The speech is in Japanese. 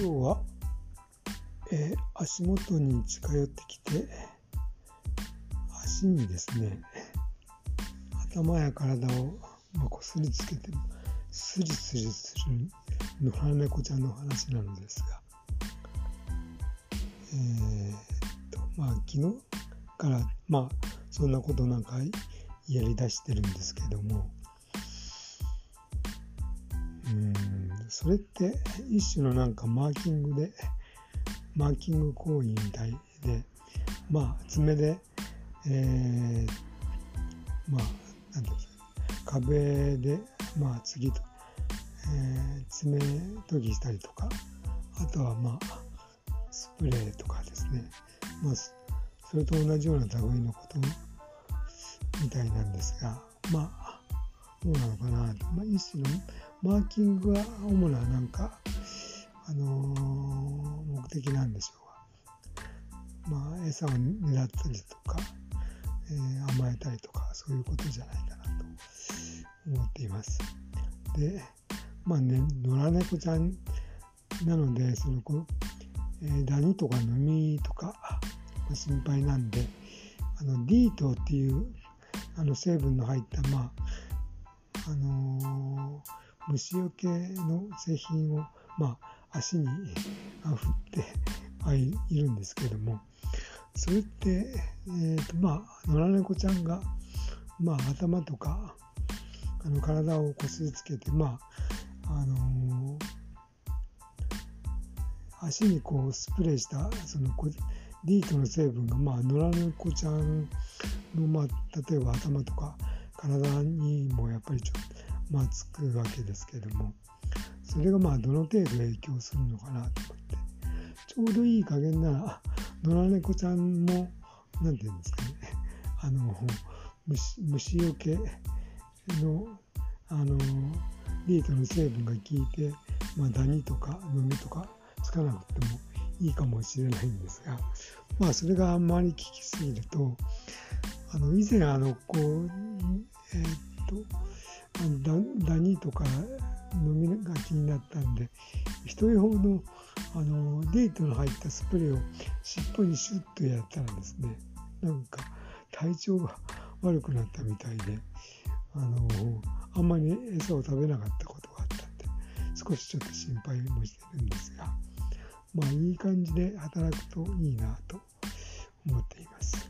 今日は、えー、足元に近寄ってきて足にですね頭や体を、ま、こすりつけてスリスリする野良猫ちゃんの話なのですがえー、っとまあ昨日からまあそんなことなんかやりだしてるんですけどもそれって一種のなんかマーキングでマーキング行為みたいでまあ爪でえー、まあ何ていうんですか壁でまあ次と、えー、爪研ぎしたりとかあとはまあスプレーとかですね。まあそれと同じような類のことみたいなんですがまあどうなのかな、まあ、一種のマーキングは主ななんか、あのー、目的なんでしょうが、まあ、餌を狙ったりとか、えー、甘えたりとかそういうことじゃないかなと思っています。でまあね野良猫ちゃんなのでそのこ、えー、ダニとかノミとか、心配なんであのディートっていうあの成分の入ったまああのー虫除けの製品を、まあ、足に振ってはいるんですけどもそれって、えーとまあ、野良猫ちゃんが、まあ、頭とかあの体をこすりつけて、まああのー、足にこうスプレーしたそのディートの成分が、まあ、野良猫ちゃんの、まあ、例えば頭とか体にもやっぱりちょっとまあ、つくわけですけどもそれがまあどの程度影響するのかなと思ってちょうどいい加減なら野良猫ちゃんも何て言うんですかね あの虫虫よけのあのリートの成分が効いて、まあ、ダニとかノミとかつかなくてもいいかもしれないんですがまあそれがあんまり効きすぎるとあの以前あのこうえー、っとダニとか飲みがちになったんで一人用のあのデートの入ったスプレーを尻尾にシュッとやったらですねなんか体調が悪くなったみたいであのあんまり餌を食べなかったことがあったんで少しちょっと心配もしてるんですがまあいい感じで働くといいなと思っています。